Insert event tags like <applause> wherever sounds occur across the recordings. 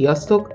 Sziasztok!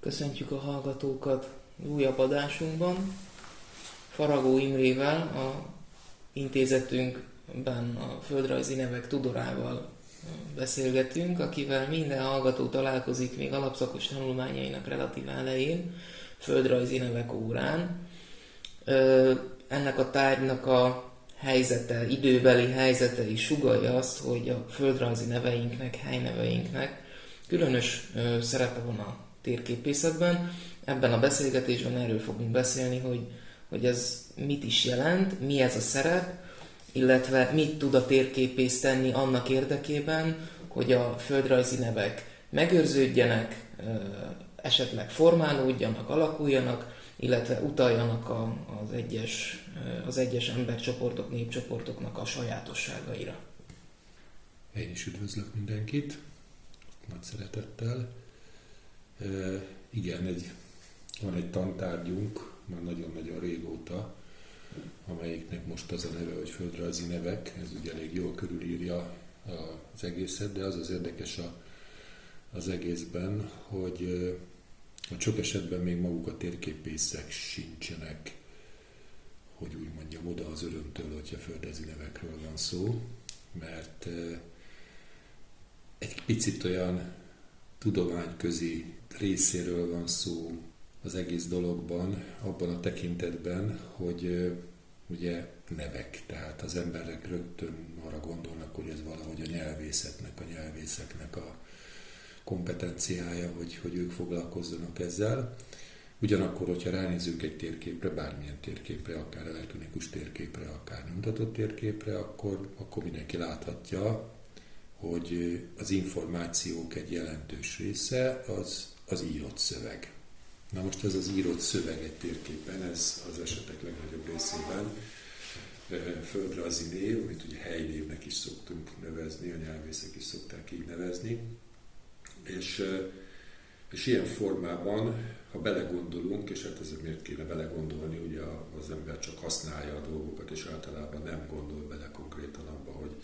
Köszöntjük a hallgatókat újabb adásunkban. Faragó Imrével, a intézetünkben a földrajzi nevek tudorával beszélgetünk, akivel minden hallgató találkozik még alapszakos tanulmányainak relatív elején, földrajzi nevek órán. Ennek a tárgynak a helyzete, időbeli helyzete is sugalja azt, hogy a földrajzi neveinknek, helyneveinknek különös szerepe van a térképészetben. Ebben a beszélgetésben erről fogunk beszélni, hogy, hogy ez mit is jelent, mi ez a szerep, illetve mit tud a térképész tenni annak érdekében, hogy a földrajzi nevek megőrződjenek, esetleg formálódjanak, alakuljanak, illetve utaljanak a, az, egyes, az egyes embercsoportok, népcsoportoknak a sajátosságaira. Én is üdvözlök mindenkit, nagy szeretettel. E, igen, egy, van egy tantárgyunk, már nagyon-nagyon régóta, amelyiknek most az a neve, hogy földrajzi nevek, ez ugye elég jól körülírja az egészet, de az az érdekes a, az egészben, hogy, hogy sok esetben még maguk a térképészek sincsenek, hogy úgy mondjam, oda az örömtől, hogyha földrajzi nevekről van szó, mert egy picit olyan tudományközi részéről van szó az egész dologban, abban a tekintetben, hogy ugye nevek, tehát az emberek rögtön arra gondolnak, hogy ez valahogy a nyelvészetnek, a nyelvészeknek a kompetenciája, hogy, hogy ők foglalkozzanak ezzel. Ugyanakkor, hogyha ránézünk egy térképre, bármilyen térképre, akár elektronikus térképre, akár nyomtatott térképre, akkor, akkor mindenki láthatja, hogy az információk egy jelentős része az, az írott szöveg. Na most ez az írott szöveg egy térképen, ez az esetek legnagyobb részében földrajzi név, amit ugye helynévnek is szoktunk nevezni, a nyelvészek is szokták így nevezni. És, és ilyen formában, ha belegondolunk, és hát ezért miért kéne belegondolni, ugye az ember csak használja a dolgokat, és általában nem gondol bele konkrétan abba, hogy,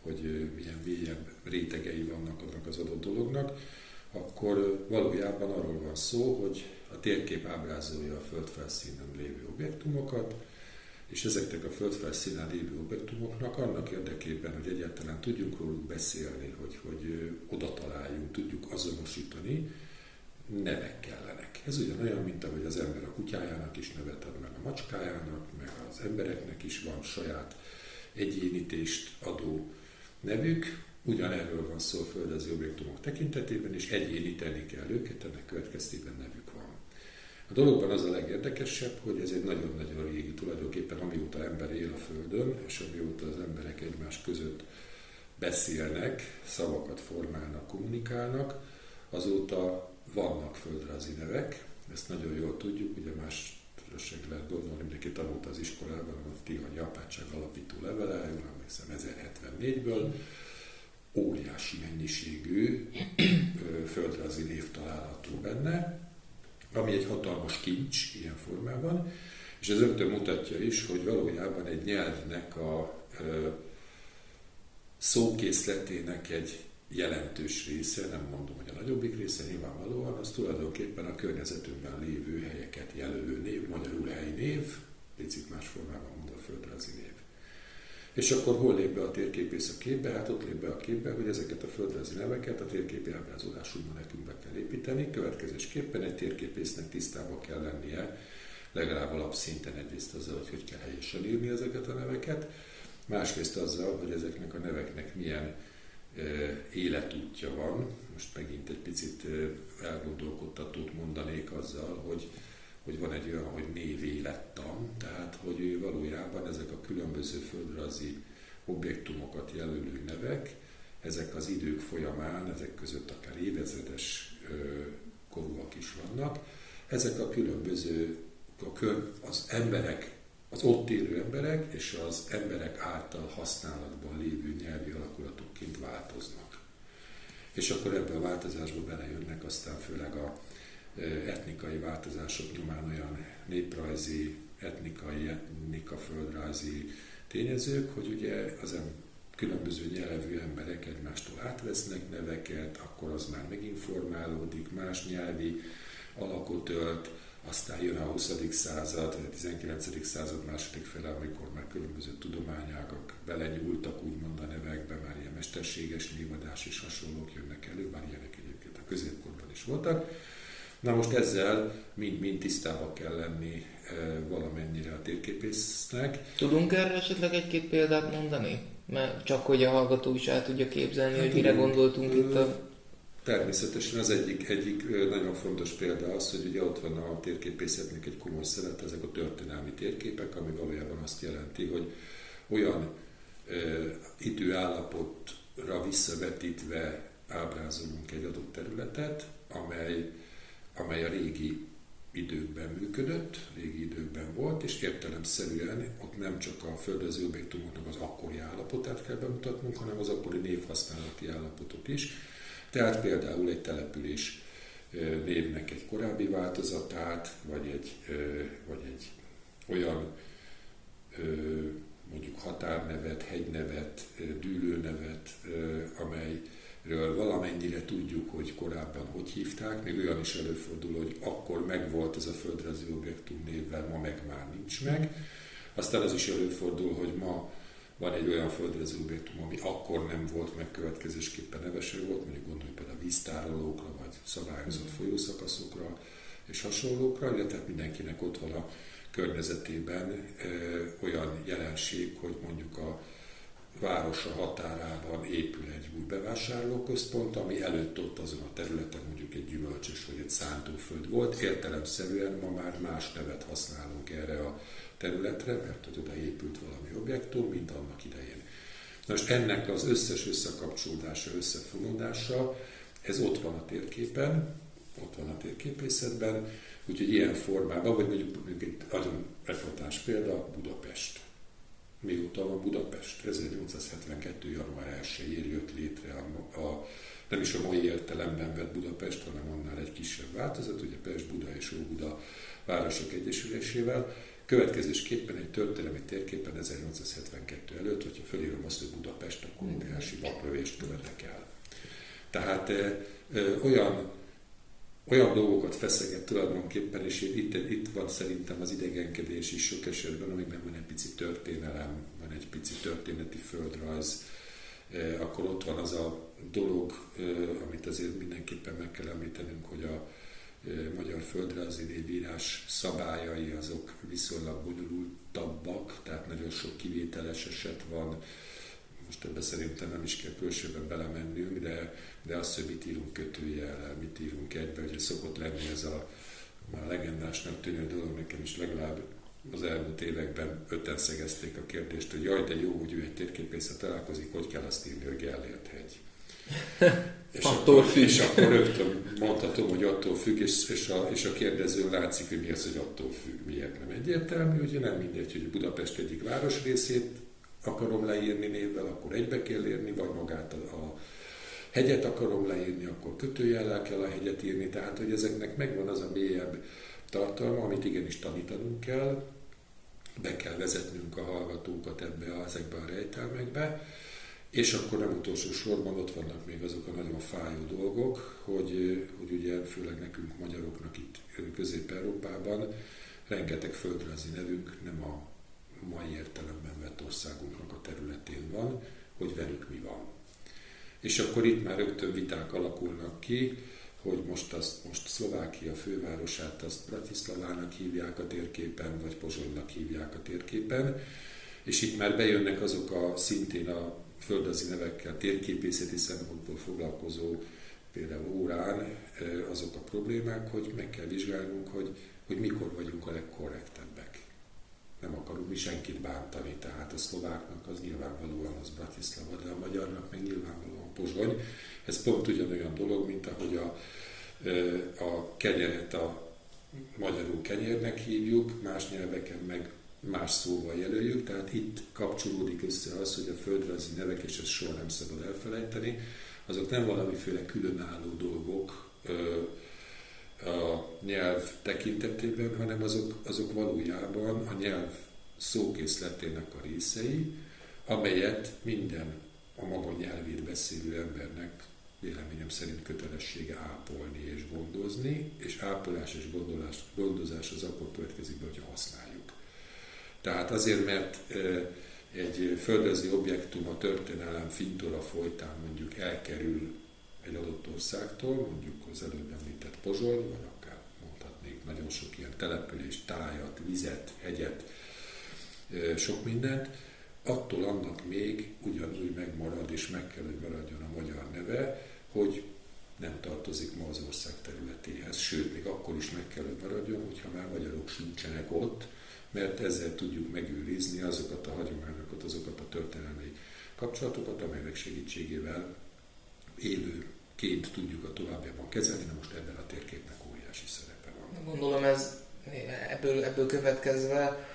hogy milyen mélyebb rétegei vannak annak az adott dolognak, akkor valójában arról van szó, hogy a térkép ábrázolja a földfelszínen lévő objektumokat, és ezeknek a földfelszínen lévő objektumoknak annak érdekében, hogy egyáltalán tudjunk róluk beszélni, hogy, hogy oda találjunk, tudjuk azonosítani, nevek kellenek. Ez ugyanolyan, mint ahogy az ember a kutyájának is nevet ad, meg a macskájának, meg az embereknek is van saját egyénítést adó nevük, Ugyanerről van szó a földezi objektumok tekintetében, és egyéníteni kell őket, ennek következtében nevük. A dologban az a legérdekesebb, hogy ez egy nagyon-nagyon régi, tulajdonképpen amióta ember él a Földön, és amióta az emberek egymás között beszélnek, szavakat formálnak, kommunikálnak, azóta vannak földrajzi nevek, ezt nagyon jól tudjuk, ugye más lehet gondolni, mindenki tanult az iskolában, a Tihany Apátság alapító levele, jól emlékszem, 1074-ből, óriási mennyiségű földrajzi név található benne, ami egy hatalmas kincs ilyen formában, és ez rögtön mutatja is, hogy valójában egy nyelvnek a szókészletének egy jelentős része, nem mondom, hogy a nagyobbik része nyilvánvalóan, az tulajdonképpen a környezetünkben lévő helyeket jelölő név, magyarul helynév, picit más formában mondva földrajzi név. És akkor hol lép be a térképész a képbe? Hát ott lép be a képbe, hogy ezeket a földrajzi neveket a térképi ábrázolásúban nekünk be kell építeni. Következésképpen egy térképésznek tisztába kell lennie, legalább alapszinten egyrészt azzal, hogy hogy kell helyesen írni ezeket a neveket, másrészt azzal, hogy ezeknek a neveknek milyen életútja van. Most megint egy picit elgondolkodtatót mondanék azzal, hogy hogy van egy olyan, hogy névélettan, tehát hogy ő valójában ezek a különböző földrajzi objektumokat jelölő nevek, ezek az idők folyamán, ezek között akár évezredes korúak is vannak, ezek a különböző, a kör, az emberek, az ott élő emberek és az emberek által használatban lévő nyelvi alakulatokként változnak. És akkor ebbe a változásba belejönnek aztán főleg a etnikai változások nyomán olyan néprajzi, etnikai, etnika, földrajzi tényezők, hogy ugye az különböző nyelvű emberek egymástól átvesznek neveket, akkor az már meginformálódik, más nyelvi alakot ölt, aztán jön a 20. század, a 19. század második fele, amikor már különböző tudományágak belenyúltak úgymond a nevekbe, már ilyen mesterséges névadás és hasonlók jönnek elő, már ilyenek egyébként a középkorban is voltak. Na most ezzel mind-mind tisztába kell lenni e, valamennyire a térképésznek. Tudunk erre esetleg egy-két példát mondani? Mert csak hogy a hallgató is el tudja képzelni, hát hogy mire gondoltunk itt a... Természetesen az egyik, egyik nagyon fontos példa az, hogy ugye ott van a térképészetnek egy komoly szeret, ezek a történelmi térképek, ami valójában azt jelenti, hogy olyan e, időállapotra visszavetítve ábrázolunk egy adott területet, amely amely a régi időkben működött, régi időkben volt, és értelemszerűen ott nem csak a földöző objektumoknak az akkori állapotát kell bemutatnunk, hanem az akkori névhasználati állapotot is. Tehát például egy település névnek egy korábbi változatát, vagy egy, vagy egy olyan mondjuk határnevet, hegynevet, dűlőnevet, amely ről valamennyire tudjuk, hogy korábban hogy hívták, még olyan is előfordul, hogy akkor megvolt ez a földrajzi objektum névvel, ma meg már nincs meg. Aztán az is előfordul, hogy ma van egy olyan földrajzi objektum, ami akkor nem volt meg, következésképpen nevese volt, mondjuk gondolj például a víztárolókra, vagy szabályozott folyószakaszokra és hasonlókra, illetve mindenkinek ott van a környezetében ö, olyan jelenség, hogy mondjuk a városa határában épül egy új bevásárlóközpont, ami előtt ott azon a területen mondjuk egy gyümölcsös vagy egy szántóföld volt. Értelemszerűen ma már más nevet használunk erre a területre, mert hogy oda épült valami objektum, mint annak idején. Most ennek az összes összekapcsolódása, összefonódása, ez ott van a térképen, ott van a térképészetben, úgyhogy ilyen formában, vagy mondjuk, mondjuk egy nagyon eklatás példa, Budapest mióta van Budapest. 1872. január 1-ér jött létre a, a, nem is a mai értelemben vett Budapest, hanem annál egy kisebb változat, ugye Pest, Buda és Óbuda városok egyesülésével. Következésképpen egy történelmi térképen 1872 előtt, hogyha felírom azt, hogy Budapest, akkor óriási baklövést követek el. Tehát e, e, olyan olyan dolgokat feszeget tulajdonképpen, és itt, itt van szerintem az idegenkedés is sok esetben, amikben van egy pici történelem, van egy pici történeti földrajz, e, akkor ott van az a dolog, e, amit azért mindenképpen meg kell említenünk, hogy a e, magyar földrajzi névírás szabályai azok viszonylag bonyolultabbak, tehát nagyon sok kivételes eset van, most ebbe szerintem nem is kell külsőben belemennünk, de, de azt, hogy mit írunk kötőjellel, mit írunk egybe, hogy szokott lenni ez a már legendásnak tűnő dolog, nekem is legalább az elmúlt években öten szegezték a kérdést, hogy jaj, de jó, hogy ő egy térképészet találkozik, hogy kell azt írni, hogy Gellért hegy. <laughs> és attól akkor, függ. És akkor rögtön mondhatom, hogy attól függ, és, és, a, és a kérdező látszik, hogy mi az, hogy attól függ, miért nem egyértelmű, ugye nem mindegy, hogy Budapest egyik városrészét akarom leírni névvel, akkor egybe kell írni, vagy magát a, a hegyet akarom leírni, akkor kötőjellel kell a hegyet írni, tehát hogy ezeknek megvan az a mélyebb tartalma, amit igenis tanítanunk kell, be kell vezetnünk a hallgatókat ebbe, ezekbe a rejtelmekbe, és akkor nem utolsó sorban ott vannak még azok a nagyon fájó dolgok, hogy, hogy ugye főleg nekünk magyaroknak itt Közép-Európában rengeteg földrajzi nevünk nem a mai értelemben vett országunknak a területén van, hogy velük mi van. És akkor itt már rögtön viták alakulnak ki, hogy most, azt, most Szlovákia fővárosát azt Bratislavának hívják a térképen, vagy Pozsonynak hívják a térképen, és itt már bejönnek azok a szintén a földrajzi nevekkel, térképészeti szempontból foglalkozó például órán azok a problémák, hogy meg kell vizsgálnunk, hogy hogy mikor vagyunk a legkorrektebbek. Nem akarunk mi senkit bántani, tehát a szlováknak az nyilvánvalóan az Bratislava, de a magyarnak meg nyilvánvalóan Pozsony. Ez pont ugyanolyan dolog, mint ahogy a, a kenyeret a magyarul kenyérnek hívjuk, más nyelveken meg más szóval jelöljük, tehát itt kapcsolódik össze az, hogy a földrajzi nevek, és ezt soha nem szabad elfelejteni, azok nem valamiféle különálló dolgok a nyelv tekintetében, hanem azok, azok valójában a nyelv szókészletének a részei, amelyet minden a maga nyelvét beszélő embernek véleményem szerint kötelessége ápolni és gondozni, és ápolás és gondolás, gondozás az akkor következik be, hogyha használjuk. Tehát azért, mert egy földrajzi objektum a történelem fintora folytán mondjuk elkerül egy adott országtól, mondjuk az előbb említett Pozsony, vagy akár mondhatnék nagyon sok ilyen település, tájat, vizet, hegyet, sok mindent, attól annak még ugyanúgy megmarad, és meg kell, hogy maradjon a magyar neve, hogy nem tartozik ma az ország területéhez, sőt, még akkor is meg kell, hogy maradjon, hogyha már magyarok sincsenek ott, mert ezzel tudjuk megőrizni azokat a hagyományokat, azokat a történelmi kapcsolatokat, amelyek segítségével élőként tudjuk a továbbiakban kezelni, de most ebben a térképnek óriási szerepe van. Gondolom ez ebből, ebből következve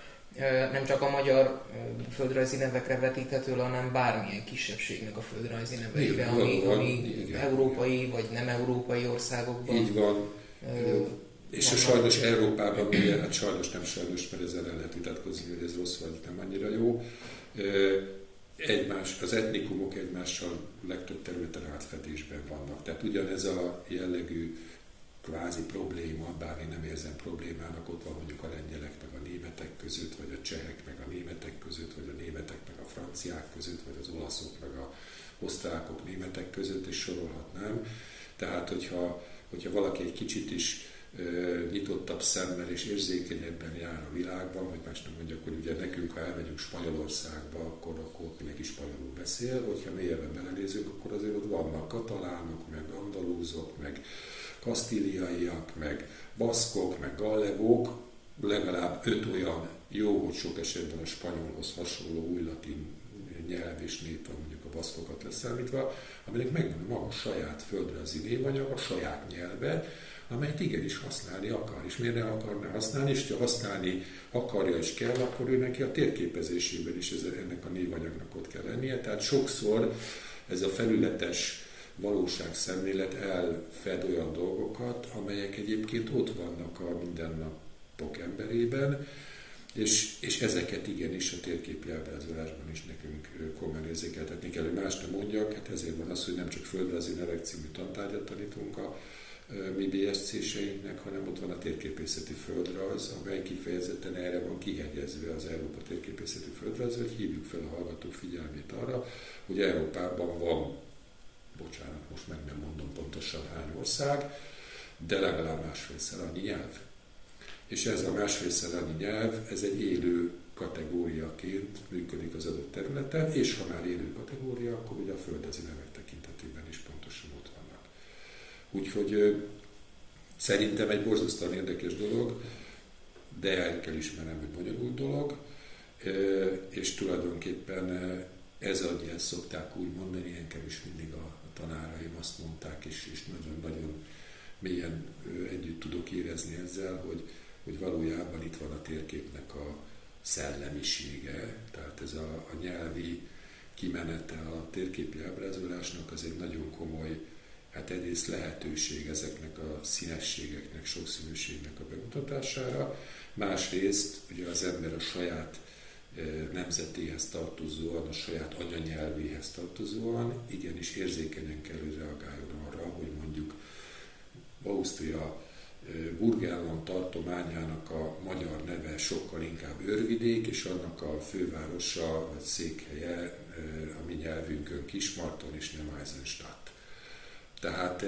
nem csak a magyar földrajzi nevekre vetíthető, hanem bármilyen kisebbségnek a földrajzi neveire, ami, ami európai vagy nem európai országokban. Így van. És a sajnos Európában, ugye, hát sajnos nem sajnos, mert ezzel el lehet vitatkozni, hogy ez rossz vagy nem annyira jó. Egymás, az etnikumok egymással legtöbb területen átfedésben vannak. Tehát ugyanez a jellegű kvázi probléma, bár én nem érzem problémának, ott van mondjuk a lengyelek meg a németek között, vagy a csehek meg a németek között, vagy a németek meg a franciák között, vagy az olaszok meg a osztrákok németek között, és sorolhatnám. Tehát, hogyha, hogyha valaki egy kicsit is nyitottabb szemmel és érzékenyebben jár a világban, vagy más nem mondjak, hogy ugye nekünk, ha elmegyünk Spanyolországba, akkor, akkor mindenki spanyolul beszél, hogyha mélyebben belenézünk, akkor azért ott vannak katalánok, meg andalúzok, meg kasztíliaiak, meg baszkok, meg gallegók, legalább öt olyan jó, hogy sok esetben a spanyolhoz hasonló új latin nyelv és nép van, mondjuk a baszkokat leszámítva, aminek megvan a maga saját földrajzi névanyag, a saját nyelve, amelyet igenis használni akar. És miért ne akarná használni, és ha használni akarja és kell, akkor ő neki a térképezésében is ennek a névanyagnak ott kell lennie. Tehát sokszor ez a felületes valóságszemlélet elfed olyan dolgokat, amelyek egyébként ott vannak a mindennapok emberében, és, és ezeket igenis a térképi ábrázolásban is nekünk komolyan érzékeltetni kell, hogy más nem mondjak, hát ezért van az, hogy nem csak földrajzi nevek című tantárgyat tanítunk a mi BSC-seinknek, hanem ott van a térképészeti földrajz, amely kifejezetten erre van kihegyezve az Európa térképészeti földrajz, hogy hívjuk fel a hallgatók figyelmét arra, hogy Európában van bocsánat, most meg nem mondom pontosan hány ország, de legalább másfélszer annyi nyelv. És ez a másfélszer annyi nyelv, ez egy élő kategóriaként működik az adott területen, és ha már élő kategória, akkor ugye a földezi nevek tekintetében is pontosan ott vannak. Úgyhogy szerintem egy borzasztóan érdekes dolog, de el kell ismernem, hogy bonyolult dolog, és tulajdonképpen ez adja, ezt szokták úgy mondani, nekem is mindig a tanáraim azt mondták, és, és nagyon-nagyon mélyen együtt tudok érezni ezzel, hogy, hogy valójában itt van a térképnek a szellemisége, tehát ez a, a nyelvi kimenete a térképi ábrázolásnak az egy nagyon komoly, hát egyrészt lehetőség ezeknek a színességeknek, sokszínűségnek a bemutatására, másrészt ugye az ember a saját nemzetéhez tartozóan, a saját anyanyelvéhez tartozóan igenis érzékenyen kell, hogy reagáljon arra, hogy mondjuk Ausztria Burgenland tartományának a magyar neve sokkal inkább Örvidék, és annak a fővárosa vagy székhelye a mi nyelvünkön Kismarton és nem Eisenstadt. Tehát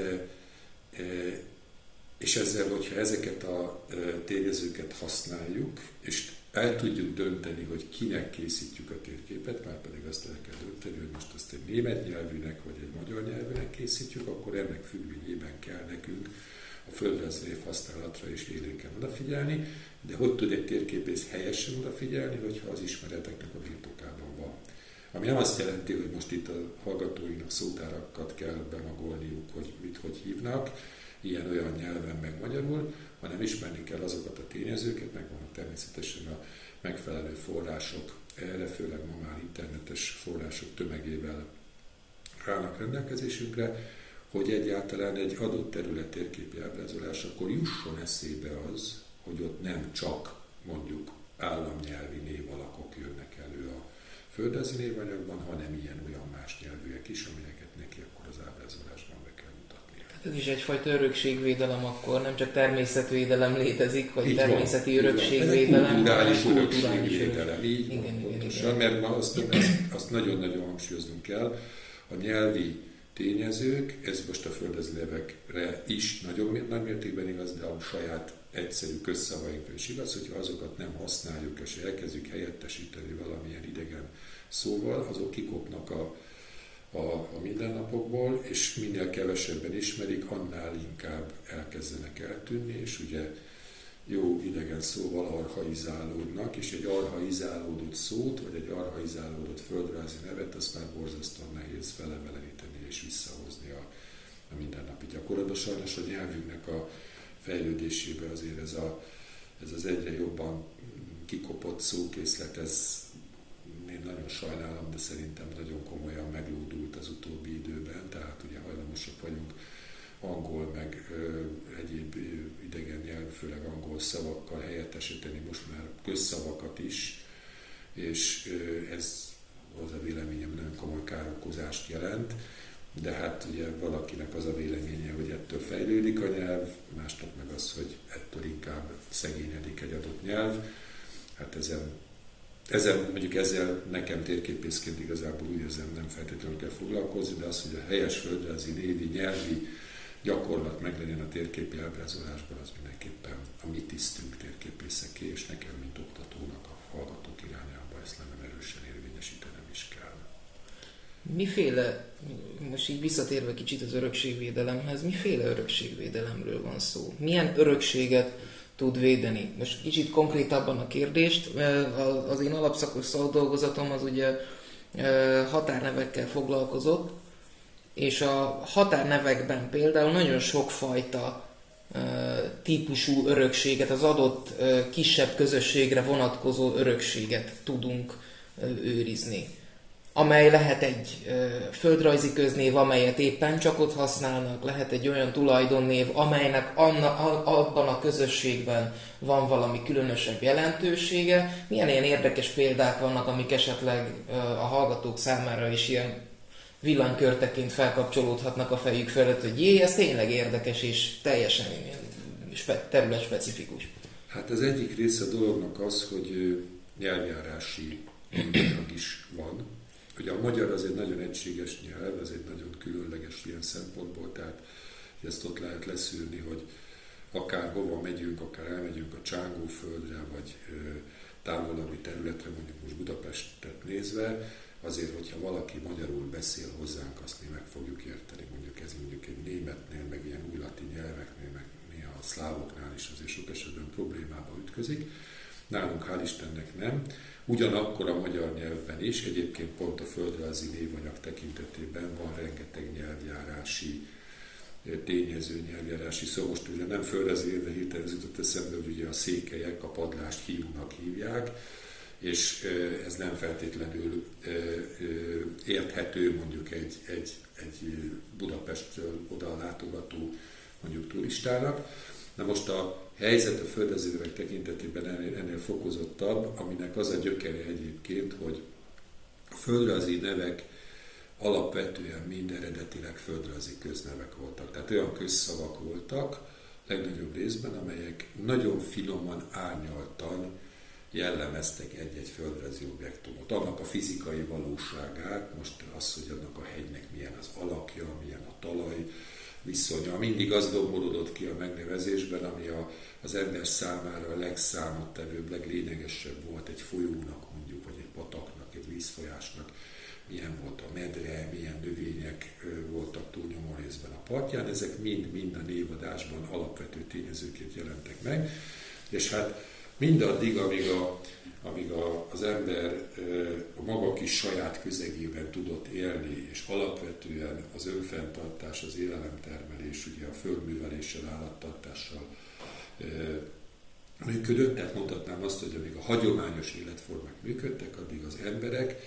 és ezzel, hogyha ezeket a tényezőket használjuk, és el tudjuk dönteni, hogy kinek készítjük a térképet, már pedig azt el kell dönteni, hogy most azt egy német nyelvűnek vagy egy magyar nyelvűnek készítjük, akkor ennek függvényében kell nekünk a földrajzi használatra is élénken odafigyelni, de hogy tud egy térképész helyesen odafigyelni, hogyha az ismereteknek a birtokában. Ami nem azt jelenti, hogy most itt a hallgatóinak szótárakat kell bemagolniuk, hogy mit hogy hívnak, ilyen-olyan nyelven meg magyarul, hanem ismerni kell azokat a tényezőket, meg vannak természetesen a megfelelő források, erre főleg ma már internetes források tömegével állnak rendelkezésünkre, hogy egyáltalán egy adott terület térképi ábrázolás, akkor jusson eszébe az, hogy ott nem csak mondjuk államnyelvi névalakok jönnek elő a földrajzi névanyagban, hanem ilyen-olyan más nyelvűek is, amelyeket neki akkor az ábrázolásban be kell mutatnia. Tehát ez is egyfajta örökségvédelem akkor, nem csak természetvédelem létezik, vagy így természeti van, örökségvédelem, kulturális örökségvédelem. Így igen, van, igen, pontosan, igen. mert ma azt, azt, azt nagyon-nagyon hangsúlyoznunk kell, a nyelvi tényezők, ez most a földrajzi nevekre is nagyon nagy mértékben igaz, de a saját egyszerű közszavainkra is igaz, hogyha azokat nem használjuk, és elkezdjük helyettesíteni valamilyen idegen szóval, azok kikopnak a, a, a mindennapokból, és minél kevesebben ismerik, annál inkább elkezdenek eltűnni, és ugye jó idegen szóval arhaizálódnak, és egy arhaizálódott szót, vagy egy arhaizálódott földrajzi nevet, azt már borzasztóan nehéz felemeleníteni és visszahozni a, a mindennapi gyakorlatba. Sajnos a nyelvünknek a fejlődésébe azért ez, a, ez az egyre jobban kikopott szókészlet, ez én nagyon sajnálom, de szerintem nagyon komolyan meglódult az utóbbi időben, tehát ugye hajlamosak vagyunk angol, meg ö, egyéb idegen nyelv, főleg angol szavakkal helyettesíteni most már közszavakat is, és ö, ez az a véleményem nagyon komoly károkozást jelent, de hát ugye valakinek az a véleménye, hogy ettől fejlődik a nyelv, másnak meg az, hogy ettől inkább szegényedik egy adott nyelv. Hát ezen, ezen mondjuk ezzel nekem térképészként igazából úgy érzem, nem feltétlenül kell foglalkozni, de az, hogy a helyes földrajzi, névi, nyelvi gyakorlat meglegyen a térképi ábrázolásban, az mindenképpen a mi tisztünk térképészeké, és nekem, mint oktatónak a hallgatók irányába ezt lenne erősen érvényesítenem is kell. Miféle, most így visszatérve kicsit az örökségvédelemhez, miféle örökségvédelemről van szó? Milyen örökséget tud védeni? Most kicsit konkrétabban a kérdést, az én alapszakos szakdolgozatom az ugye határnevekkel foglalkozott, és a határnevekben például nagyon sokfajta típusú örökséget, az adott kisebb közösségre vonatkozó örökséget tudunk őrizni. Amely lehet egy földrajzi köznév, amelyet éppen csak ott használnak, lehet egy olyan tulajdonnév, amelynek anna, abban a közösségben van valami különösebb jelentősége. Milyen ilyen érdekes példák vannak, amik esetleg a hallgatók számára is ilyen villanykörteként felkapcsolódhatnak a fejük felett, hogy jé, ez tényleg érdekes és teljesen terület specifikus. Hát az egyik része a dolognak az, hogy nyelvjárási is van. Ugye a magyar az egy nagyon egységes nyelv, az egy nagyon különleges ilyen szempontból, tehát ezt ott lehet leszűrni, hogy akár hova megyünk, akár elmegyünk a Csángóföldre, vagy távolabbi területre, mondjuk most Budapestet nézve, azért, hogyha valaki magyarul beszél hozzánk, azt mi meg fogjuk érteni. Mondjuk ez mondjuk egy németnél, meg ilyen új nyelveknél, meg néha a szlávoknál is azért sok esetben problémába ütközik. Nálunk hál' Istennek nem. Ugyanakkor a magyar nyelvben is, egyébként pont a földrajzi névanyag tekintetében van rengeteg nyelvjárási tényező nyelvjárási szó. Most ugye nem földrajzi, de hirtelen jutott eszembe, hogy ugye a székelyek a padlást hiúnak hívják, és ez nem feltétlenül érthető mondjuk egy, egy, egy Budapestről oda látogató mondjuk turistának. Na most a helyzet a földezővek tekintetében ennél, ennél fokozottabb, aminek az a gyökere egyébként, hogy a földrajzi nevek alapvetően mind eredetileg földrajzi köznevek voltak. Tehát olyan közszavak voltak, legnagyobb részben, amelyek nagyon finoman, árnyaltan jellemeztek egy-egy földrajzi objektumot, annak a fizikai valóságát, most az, hogy annak a hegynek milyen az alakja, milyen a talaj viszonya. Mindig az domborodott ki a megnevezésben, ami a, az ember számára a legszámottevőbb, leglényegesebb volt egy folyónak mondjuk, vagy egy pataknak, egy vízfolyásnak. Milyen volt a medre, milyen növények voltak túlnyomó részben a partján, ezek mind-mind a névadásban alapvető tényezőként jelentek meg, és hát mindaddig, amíg, a, amíg a, az ember a maga kis saját közegében tudott élni, és alapvetően az önfenntartás, az élelemtermelés, ugye a földműveléssel, állattartással működött, tehát mondhatnám azt, hogy amíg a hagyományos életformák működtek, addig az emberek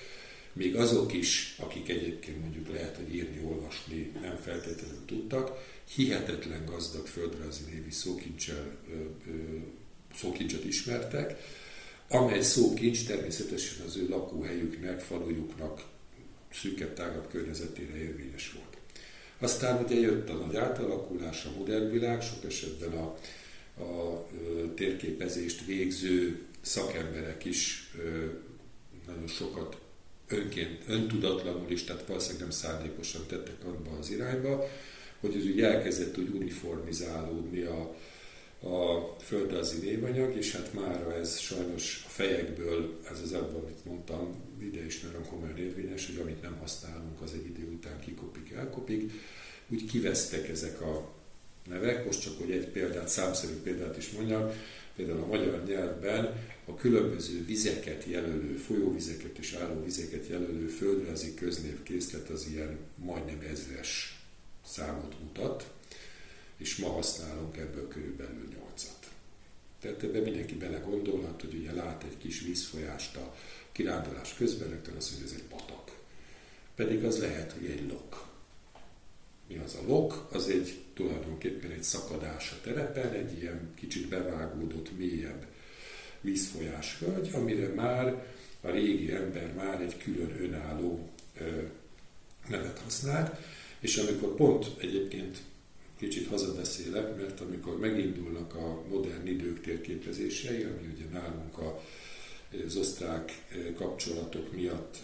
még azok is, akik egyébként mondjuk lehet, hogy írni, olvasni nem feltétlenül tudtak, hihetetlen gazdag földrajzi névi szókincsel, szókincset ismertek, amely szókincs természetesen az ő lakóhelyüknek, falujuknak szűkebb, tágabb környezetére érvényes volt. Aztán ugye jött a nagy átalakulás, a modern világ, sok esetben a, a térképezést végző szakemberek is nagyon sokat önként, öntudatlanul is, tehát valószínűleg nem szándékosan tettek abba az irányba, hogy ez úgy elkezdett úgy uniformizálódni a, a földrajzi névanyag, és hát mára ez sajnos a fejekből, ez az abban, amit mondtam, ide is nagyon komolyan érvényes, hogy amit nem használunk, az egy idő után kikopik, elkopik. Úgy kivesztek ezek a nevek, most csak hogy egy példát, számszerű példát is mondjak, például a magyar nyelvben a különböző vizeket jelölő, folyóvizeket és állóvizeket jelölő földrajzi köznévkészlet az ilyen majdnem ezres számot mutat, és ma használunk ebből körülbelül nyolcat. Tehát ebben mindenki belegondolhat, hogy ugye lát egy kis vízfolyást a kirándulás közben, rögtön mondja, hogy ez egy patak. Pedig az lehet, hogy egy lok. Mi az a lok? Az egy tulajdonképpen egy szakadás a terepen, egy ilyen kicsit bevágódott, mélyebb vízfolyás hölgy, amire már a régi ember már egy külön önálló ö, nevet használt, és amikor pont egyébként kicsit hazabeszélek, mert amikor megindulnak a modern idők térképezései, ami ugye nálunk a, az osztrák kapcsolatok miatt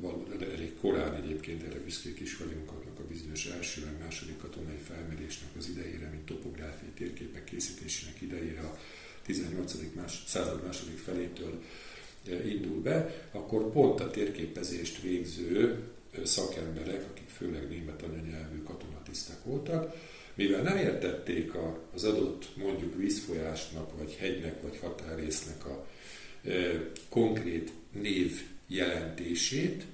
valóban elég korán egyébként erre büszkék is vagyunk annak a bizonyos első, vagy második katonai felmérésnek az idejére, mint topográfiai térképek készítésének idejére a 18. Más, század második felétől indul be, akkor pont a térképezést végző szakemberek, akik főleg német anyanyelvű katonatisztek voltak, mivel nem értették az adott mondjuk vízfolyásnak, vagy hegynek, vagy határrésznek a konkrét név jelentését,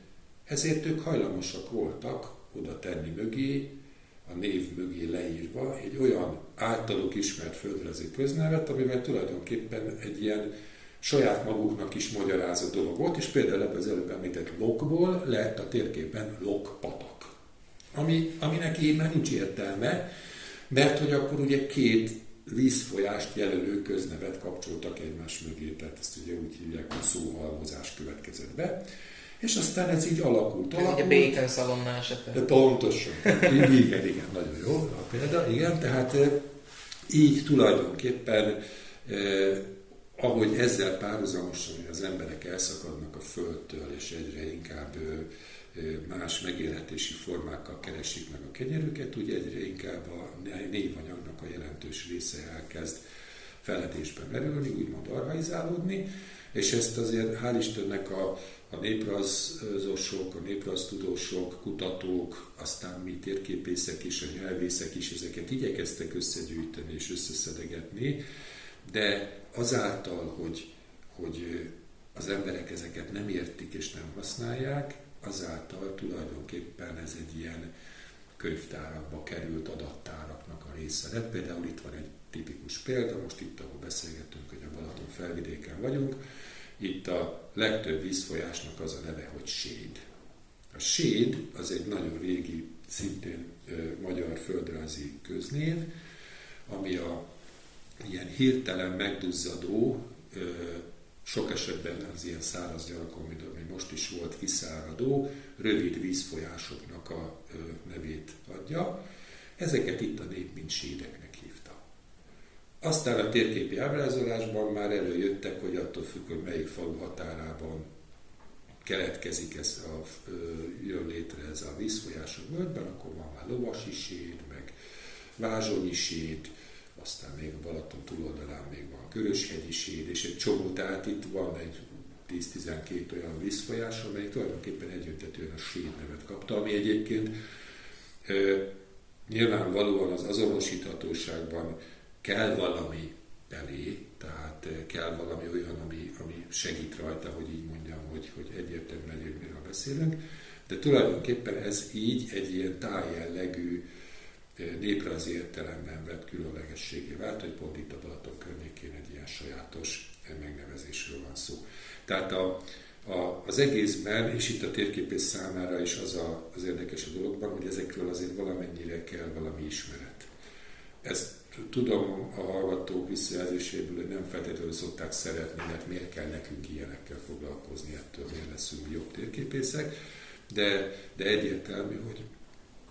ezért ők hajlamosak voltak oda tenni mögé, a név mögé leírva egy olyan általuk ismert földrajzi köznevet, amivel tulajdonképpen egy ilyen saját maguknak is magyarázó dolog volt, és például ebben az előbb említett lokból lett a térképen lokpatak. Ami, aminek így már nincs értelme, mert hogy akkor ugye két vízfolyást jelölő köznevet kapcsoltak egymás mögé, tehát ezt ugye úgy hívják, hogy szóhalmozás következett be. És aztán ez így alakult. alakult. Ugye Bacon szalonna esete. De pontosan. Igen, igen, nagyon jó a példa. Igen, tehát így tulajdonképpen eh, ahogy ezzel párhuzamosan az emberek elszakadnak a Földtől, és egyre inkább más megélhetési formákkal keresik meg a kenyerüket, ugye egyre inkább a névanyagnak a jelentős része elkezd feledésbe merülni, úgymond arhaizálódni, és ezt azért hál' Istennek a, a néprajzosok, a néprajztudósok, kutatók, aztán mi térképészek és a nyelvészek is ezeket igyekeztek összegyűjteni és összeszedegetni, de azáltal, hogy, hogy az emberek ezeket nem értik és nem használják, azáltal tulajdonképpen ez egy ilyen könyvtárakba került adattáraknak a része lett. Például itt van egy tipikus példa, most itt, ahol beszélgetünk, hogy a Balaton felvidéken vagyunk, itt a legtöbb vízfolyásnak az a neve, hogy Séd. A Séd az egy nagyon régi, szintén magyar földrajzi köznév, ami a ilyen hirtelen megduzzadó, sok esetben az ilyen száraz gyarakon, ami most is volt, kiszáradó, rövid vízfolyásoknak a nevét adja. Ezeket itt a nép mint sédeknek hívta. Aztán a térképi ábrázolásban már előjöttek, hogy attól függ, hogy melyik falu határában keletkezik, ez a, jön létre ez a vízfolyások völgyben, akkor van már lovasi séd, meg vázsonyi séd, aztán még a Balaton túloldalán még van Köröshegyi séd, és egy csomó, tehát itt van egy 10-12 olyan vízfolyás, amelyik tulajdonképpen egyöntetően a séd nevet kapta, ami egyébként e, nyilvánvalóan az azonosíthatóságban kell valami belé, tehát kell valami olyan, ami, ami segít rajta, hogy így mondjam, hogy, hogy egyértelmű legyen, miről beszélünk. De tulajdonképpen ez így egy ilyen tájjellegű néprajzi értelemben vett különlegességé vált, hogy pont itt a Balaton környékén egy ilyen sajátos megnevezésről van szó. Tehát a, a, az egészben, és itt a térképész számára is az a, az érdekes a dologban, hogy ezekről azért valamennyire kell valami ismeret. Ezt tudom a hallgatók visszajelzéséből, hogy nem feltétlenül szokták szeretni, mert miért kell nekünk ilyenekkel foglalkozni, ettől miért leszünk jobb térképészek, de, de egyértelmű, hogy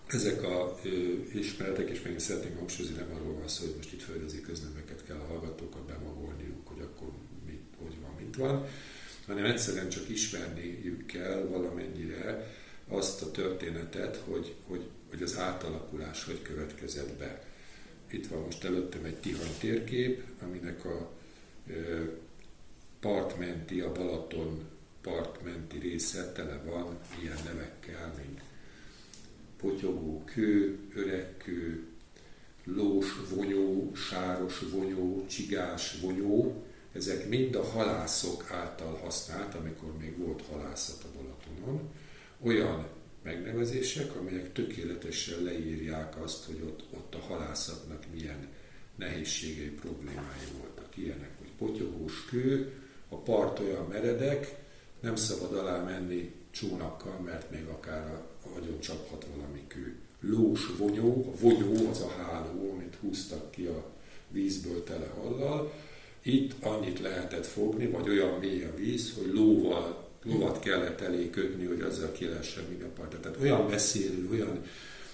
ezek a ö, ismeretek, és még szeretném hangsúlyozni, nem arról van szó, hogy most itt földrajzi köznemeket kell a hallgatókat bemagolniuk, hogy akkor mit, hogy van, mint van, hanem egyszerűen csak ismerniük kell valamennyire azt a történetet, hogy, hogy, hogy az átalakulás hogy következett be. Itt van most előttem egy Tihany térkép, aminek a partmenti, a Balaton partmenti része tele van ilyen nevekkel, mint potyogó kő, öregkő, lós vonyó, sáros vonyó, csigás vonyó, ezek mind a halászok által használt, amikor még volt halászat a Balatonon, olyan megnevezések, amelyek tökéletesen leírják azt, hogy ott, ott a halászatnak milyen nehézségei, problémái voltak. Ilyenek, hogy potyogós kő, a part olyan meredek, nem szabad alá menni csónakkal, mert még akár a agyon csaphat valami kő. Lós vonyó, a vonyó az a háló, amit húztak ki a vízből tele hallal. Itt annyit lehetett fogni, vagy olyan mély a víz, hogy lóval lovat kellett elé kötni, hogy azzal ki lehessen minden partot. Tehát olyan beszélő, olyan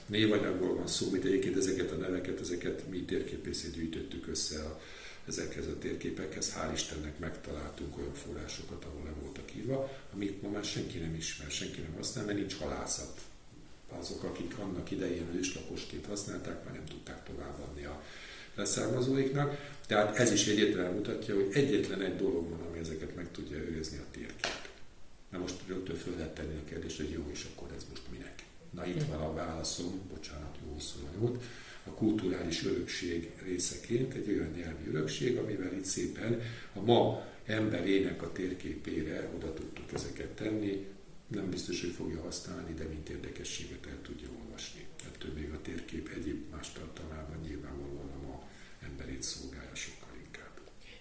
névanyagból van szó, mint egyébként ezeket a neveket, ezeket mi térképészét gyűjtöttük össze a, ezekhez a térképekhez. Hál' Istennek megtaláltunk olyan forrásokat, ahol le voltak írva, amik ma már senki nem ismer, senki nem használ, mert nincs halászat. Azok, akik annak idején őslakosként használták, már nem tudták továbbadni a leszármazóiknak. Tehát ez is egyetlen mutatja, hogy egyetlen egy dolog van, ami ezeket meg tudja őrizni a térkép. Na most rögtön föl lehet tenni a kérdést, hogy jó, és akkor ez most minek? Na itt van a válaszom, bocsánat, jó szóval a kulturális örökség részeként egy olyan nyelvi örökség, amivel itt szépen a ma emberének a térképére oda tudtuk ezeket tenni, nem biztos, hogy fogja használni, de mint érdekességet el tudja olvasni. Ettől még a térkép egyéb más tartalmában nyilvánvalóan a ma emberét szolgálja sokkal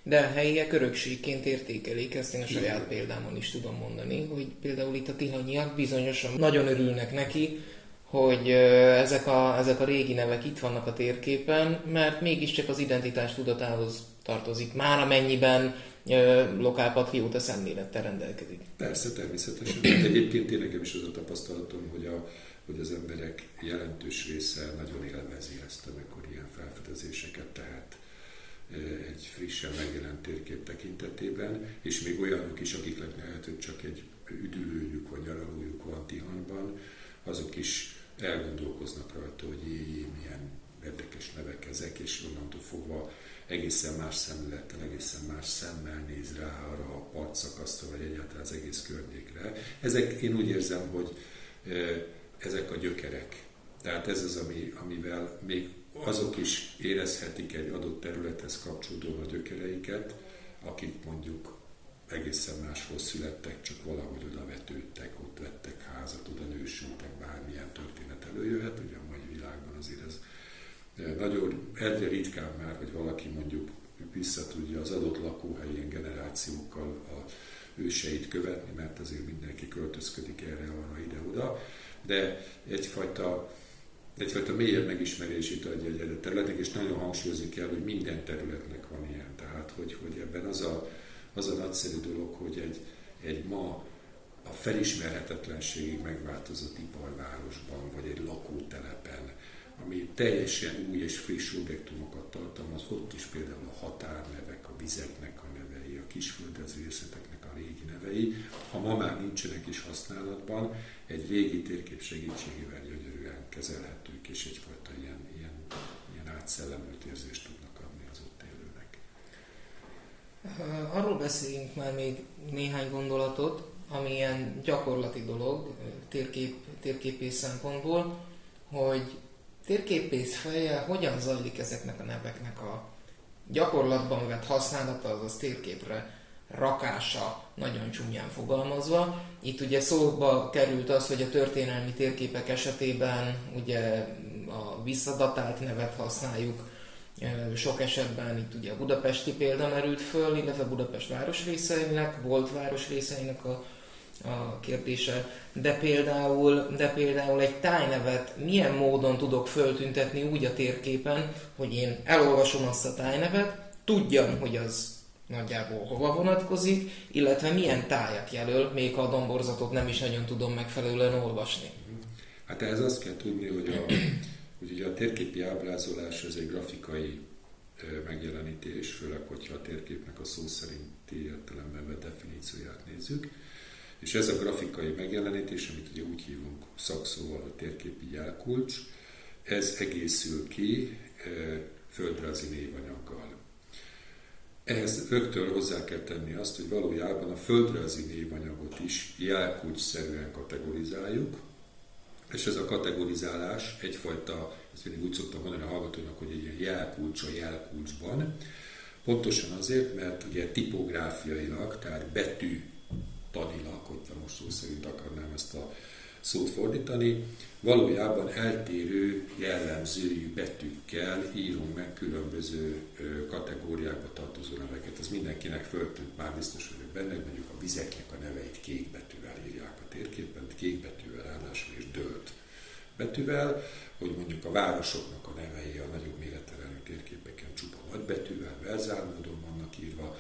de a helyiek örökségként értékelik, ezt én a saját példámon is tudom mondani, hogy például itt a tihanyiak bizonyosan nagyon örülnek neki, hogy ezek a, ezek a régi nevek itt vannak a térképen, mert mégiscsak az identitás tudatához tartozik, már amennyiben lokálpatrióta szemlélettel rendelkezik. Persze, természetesen. De egyébként én nekem is az a tapasztalatom, hogy, a, hogy az emberek jelentős része nagyon élvezi ezt, amikor ilyen felfedezéseket tehet egy frissen megjelent térkép tekintetében, és még olyanok is, akiknek lehet, hogy csak egy üdülőjük vagy nyaralójuk van Tihanyban, azok is elgondolkoznak rajta, hogy jé, milyen érdekes nevek ezek, és onnantól fogva egészen más szemlettel, egészen más szemmel néz rá arra a partszakasztra, vagy egyáltalán az egész környékre. Ezek, én úgy érzem, hogy ezek a gyökerek. Tehát ez az, ami, amivel még azok is érezhetik egy adott területhez kapcsolódó a gyökereiket, akik mondjuk egészen máshol születtek, csak valahogy oda vetődtek, ott vettek házat, oda nősültek, bármilyen történet előjöhet, ugye a mai világban azért ez nagyon egyre ritkán már, hogy valaki mondjuk vissza tudja az adott lakóhelyén generációkkal a őseit követni, mert azért mindenki költözködik erre, arra, ide-oda, de egyfajta egyfajta mélyebb megismerését adja egy adott területnek, és nagyon hangsúlyozni kell, hogy minden területnek van ilyen. Tehát, hogy, hogy ebben az a, az a nagyszerű dolog, hogy egy, egy ma a felismerhetetlenségig megváltozott iparvárosban, vagy egy lakótelepen, ami teljesen új és friss objektumokat tartalmaz, ott is például a határnevek, a vizeknek a nevei, a kisföldezőészeteknek a a régi nevei, ha ma már nincsenek is használatban, egy régi térkép segítségével gyönyörűen kezelhetők, és egyfajta ilyen, ilyen, ilyen átszellemült érzést tudnak adni az ott élőnek. Arról beszéljünk már még néhány gondolatot, ami ilyen gyakorlati dolog térkép, térképész szempontból, hogy térképész feje hogyan zajlik ezeknek a neveknek a gyakorlatban vett használata, azaz térképre rakása, nagyon csúnyán fogalmazva. Itt ugye szóba került az, hogy a történelmi térképek esetében ugye a visszadatált nevet használjuk, sok esetben itt ugye a budapesti példa merült föl, illetve Budapest városrészeinek, volt városrészeinek a a kérdése, de például, de például egy tájnevet milyen módon tudok föltüntetni úgy a térképen, hogy én elolvasom azt a tájnevet, tudjam, hogy az nagyjából hova vonatkozik, illetve milyen tájat jelöl, még ha a domborzatot nem is nagyon tudom megfelelően olvasni. Hát ehhez azt kell tudni, hogy a, hogy ugye a térképi ábrázolás ez egy grafikai megjelenítés, főleg, hogyha a térképnek a szó szerinti értelemben vett definícióját nézzük. És ez a grafikai megjelenítés, amit ugye úgy hívunk szakszóval a térképi jelkulcs, ez egészül ki földrajzi névanyaggal. Ehhez rögtön hozzá kell tenni azt, hogy valójában a földrajzi névanyagot is jelkulcsszerűen kategorizáljuk, és ez a kategorizálás egyfajta, ezt mindig úgy szoktam mondani a hallgatónak, hogy egy ilyen jelkulcs a jelkulcsban, pontosan azért, mert ugye tipográfiailag, tehát betű tanilag, hogyha most szó szerint akarnám ezt a szót fordítani, valójában eltérő jellemzőjű betűkkel írunk meg különböző kategóriákba tartozó neveket. Ez mindenkinek föltűnt, már biztos vagyok benne, hogy mondjuk a vizeknek a neveit kék betűvel írják a térképen, kék betűvel ráadásul dölt betűvel, hogy mondjuk a városoknak a nevei a nagyobb méreterelő térképeken csupa nagy betűvel, verzál módon vannak írva,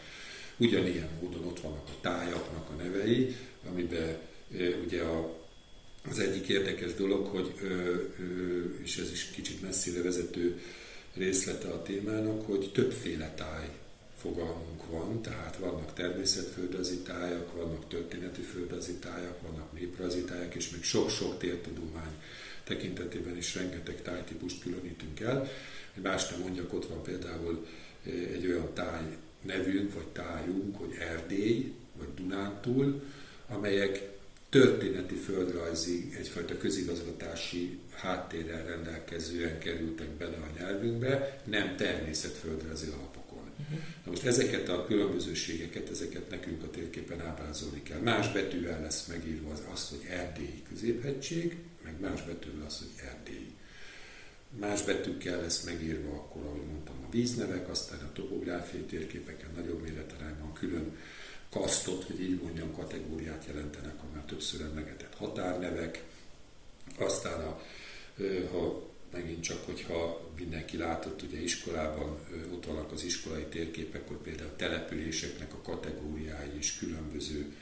Ugyanilyen módon ott vannak a tájaknak a nevei, amiben ugye a, az egyik érdekes dolog, hogy, és ez is kicsit messzire vezető részlete a témának, hogy többféle táj fogalmunk van, tehát vannak természetföldrajzi tájak, vannak történeti földrajzi tájak, vannak néprajzi tájak, és még sok-sok tértudomány tekintetében is rengeteg tájtípust különítünk el. Más nem mondjak, ott van például egy olyan táj nevünk vagy tájunk, hogy Erdély vagy Dunántúl, amelyek történeti földrajzi, egyfajta közigazgatási háttérrel rendelkezően kerültek bele a nyelvünkbe, nem természetföldrajzi alapokon. Na most ezeket a különbözőségeket, ezeket nekünk a térképen ábrázolni kell. Más betűvel lesz megírva az, azt, hogy Erdélyi középhegység, meg más betűvel az, hogy Erdély. Más betűkkel lesz megírva akkor, ahogy mondtam, víznevek, aztán a topográfiai térképeken nagyobb méretarányban külön kasztot, hogy így mondjam, kategóriát jelentenek a már többször emlegetett határnevek, aztán a, ha megint csak, hogyha mindenki látott, ugye iskolában ott vannak az iskolai térképek, akkor például a településeknek a kategóriái is különböző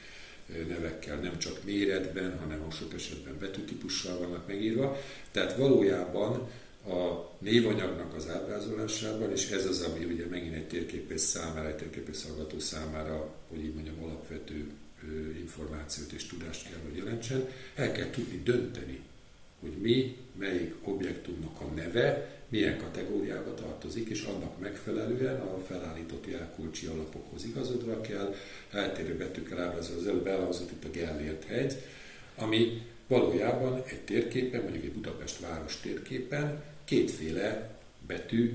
nevekkel, nem csak méretben, hanem sok esetben betűtípussal vannak megírva. Tehát valójában a névanyagnak az ábrázolásában, és ez az, ami ugye megint egy térképész számára, egy térképész hallgató számára, hogy így mondjam, alapvető információt és tudást kell, hogy jelentsen, el kell tudni dönteni, hogy mi, melyik objektumnak a neve, milyen kategóriába tartozik, és annak megfelelően a felállított jelkulcsi alapokhoz igazodva kell eltérő betűkkel ábrázolni. Az előbb elhangzott itt a Gellért hegy, ami valójában egy térképen, mondjuk egy Budapest város térképen kétféle betű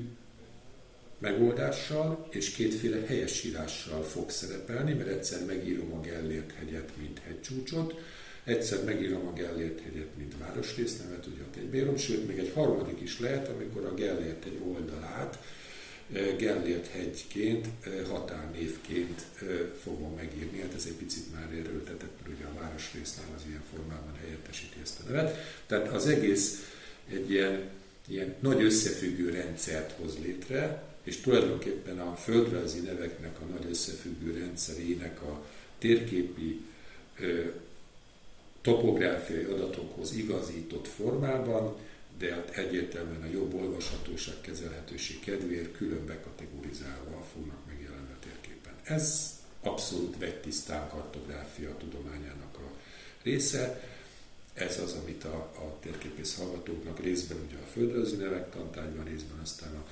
megoldással és kétféle helyesírással fog szerepelni, mert egyszer megírom a Gellért hegyet, mint hegycsúcsot, egyszer megírom a Gellért hegyet, mint városrésznevet, ugye ott egy bérom, sőt, még egy harmadik is lehet, amikor a Gellért egy oldalát eh, Gellért hegyként, eh, határnévként eh, fogom megírni. Hát ez egy picit már erőltetett, mert ugye a városrésznál az ilyen formában helyettesíti ezt a nevet. Tehát az egész egy ilyen ilyen nagy összefüggő rendszert hoz létre, és tulajdonképpen a földrajzi neveknek a nagy összefüggő rendszerének a térképi topográfiai adatokhoz igazított formában, de hát egyértelműen a jobb olvashatóság, kezelhetőség kedvéért külön bekategorizálva fognak megjelenni a térképen. Ez abszolút vegytisztán kartográfia tudományának a része. Ez az, amit a, a térképész hallgatóknak részben ugye a földrajzi nevek tantárgyban, részben aztán a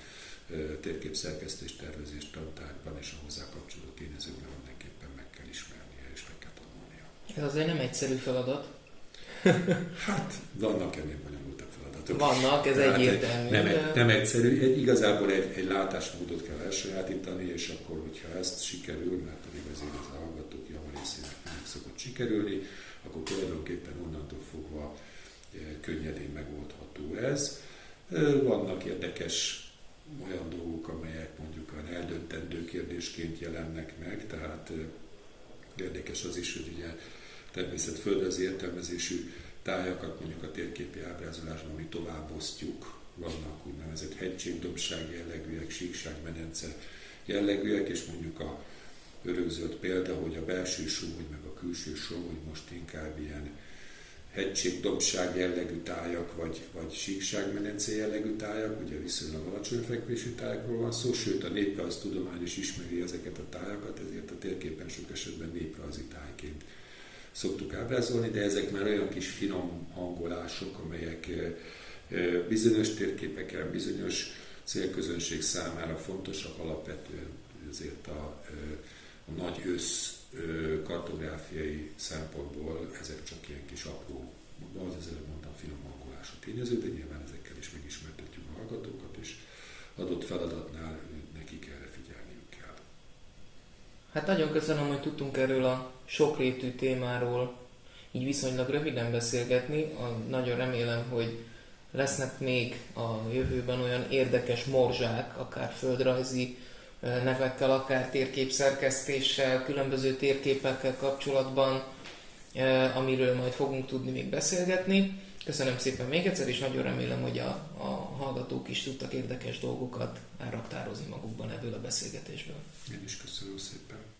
térkép szerkesztés tervezés tantárgyban és a hozzá kapcsolódó tényezőkben mindenképpen meg kell ismernie és meg kell tanulnia. Ez azért nem egyszerű feladat. <laughs> hát, vannak ennél bonyolultabb feladatok. Vannak, ez egyértelmű. Nem, nem egyszerű, egy, igazából egy, egy látásmódot kell elsajátítani, és akkor, hogyha ezt sikerül, mert pedig azért az hallgatók java részének nem szokott sikerülni, akkor tulajdonképpen onnantól fogva könnyedén megoldható ez. Vannak érdekes olyan dolgok, amelyek mondjuk a eldöntendő kérdésként jelennek meg, tehát érdekes az is, hogy ugye természetföldrajzi értelmezésű tájakat mondjuk a térképi ábrázolásban mi tovább osztjuk, vannak úgynevezett hegységdombság jellegűek, síkságmedence jellegűek, és mondjuk a örökzöld példa, hogy a belső súly, meg a külső súly most inkább ilyen hegységdombság jellegű tájak, vagy, vagy síkságmenence jellegű tájak, ugye viszonylag alacsony fekvésű tájakról van szó, sőt a néprajz tudomány is ismeri ezeket a tájakat, ezért a térképen sok esetben néprajzi tájként szoktuk ábrázolni, de ezek már olyan kis finom hangolások, amelyek bizonyos térképeken, bizonyos célközönség számára fontosak, alapvetően ezért a, a nagy össz kartográfiai szempontból ezek csak ilyen kis apró, az ezzel mondtam, finom hangolású tényező, de nyilván ezekkel is megismertetjük a hallgatókat, és adott feladatnál nekik erre figyelniük kell. Hát nagyon köszönöm, hogy tudtunk erről a sokrétű témáról így viszonylag röviden beszélgetni. Nagyon remélem, hogy lesznek még a jövőben olyan érdekes morzsák, akár földrajzi nevekkel, akár térképszerkesztéssel, különböző térképekkel kapcsolatban, amiről majd fogunk tudni még beszélgetni. Köszönöm szépen még egyszer, és nagyon remélem, hogy a, a hallgatók is tudtak érdekes dolgokat elraktározni magukban ebből a beszélgetésből. Én is köszönöm szépen.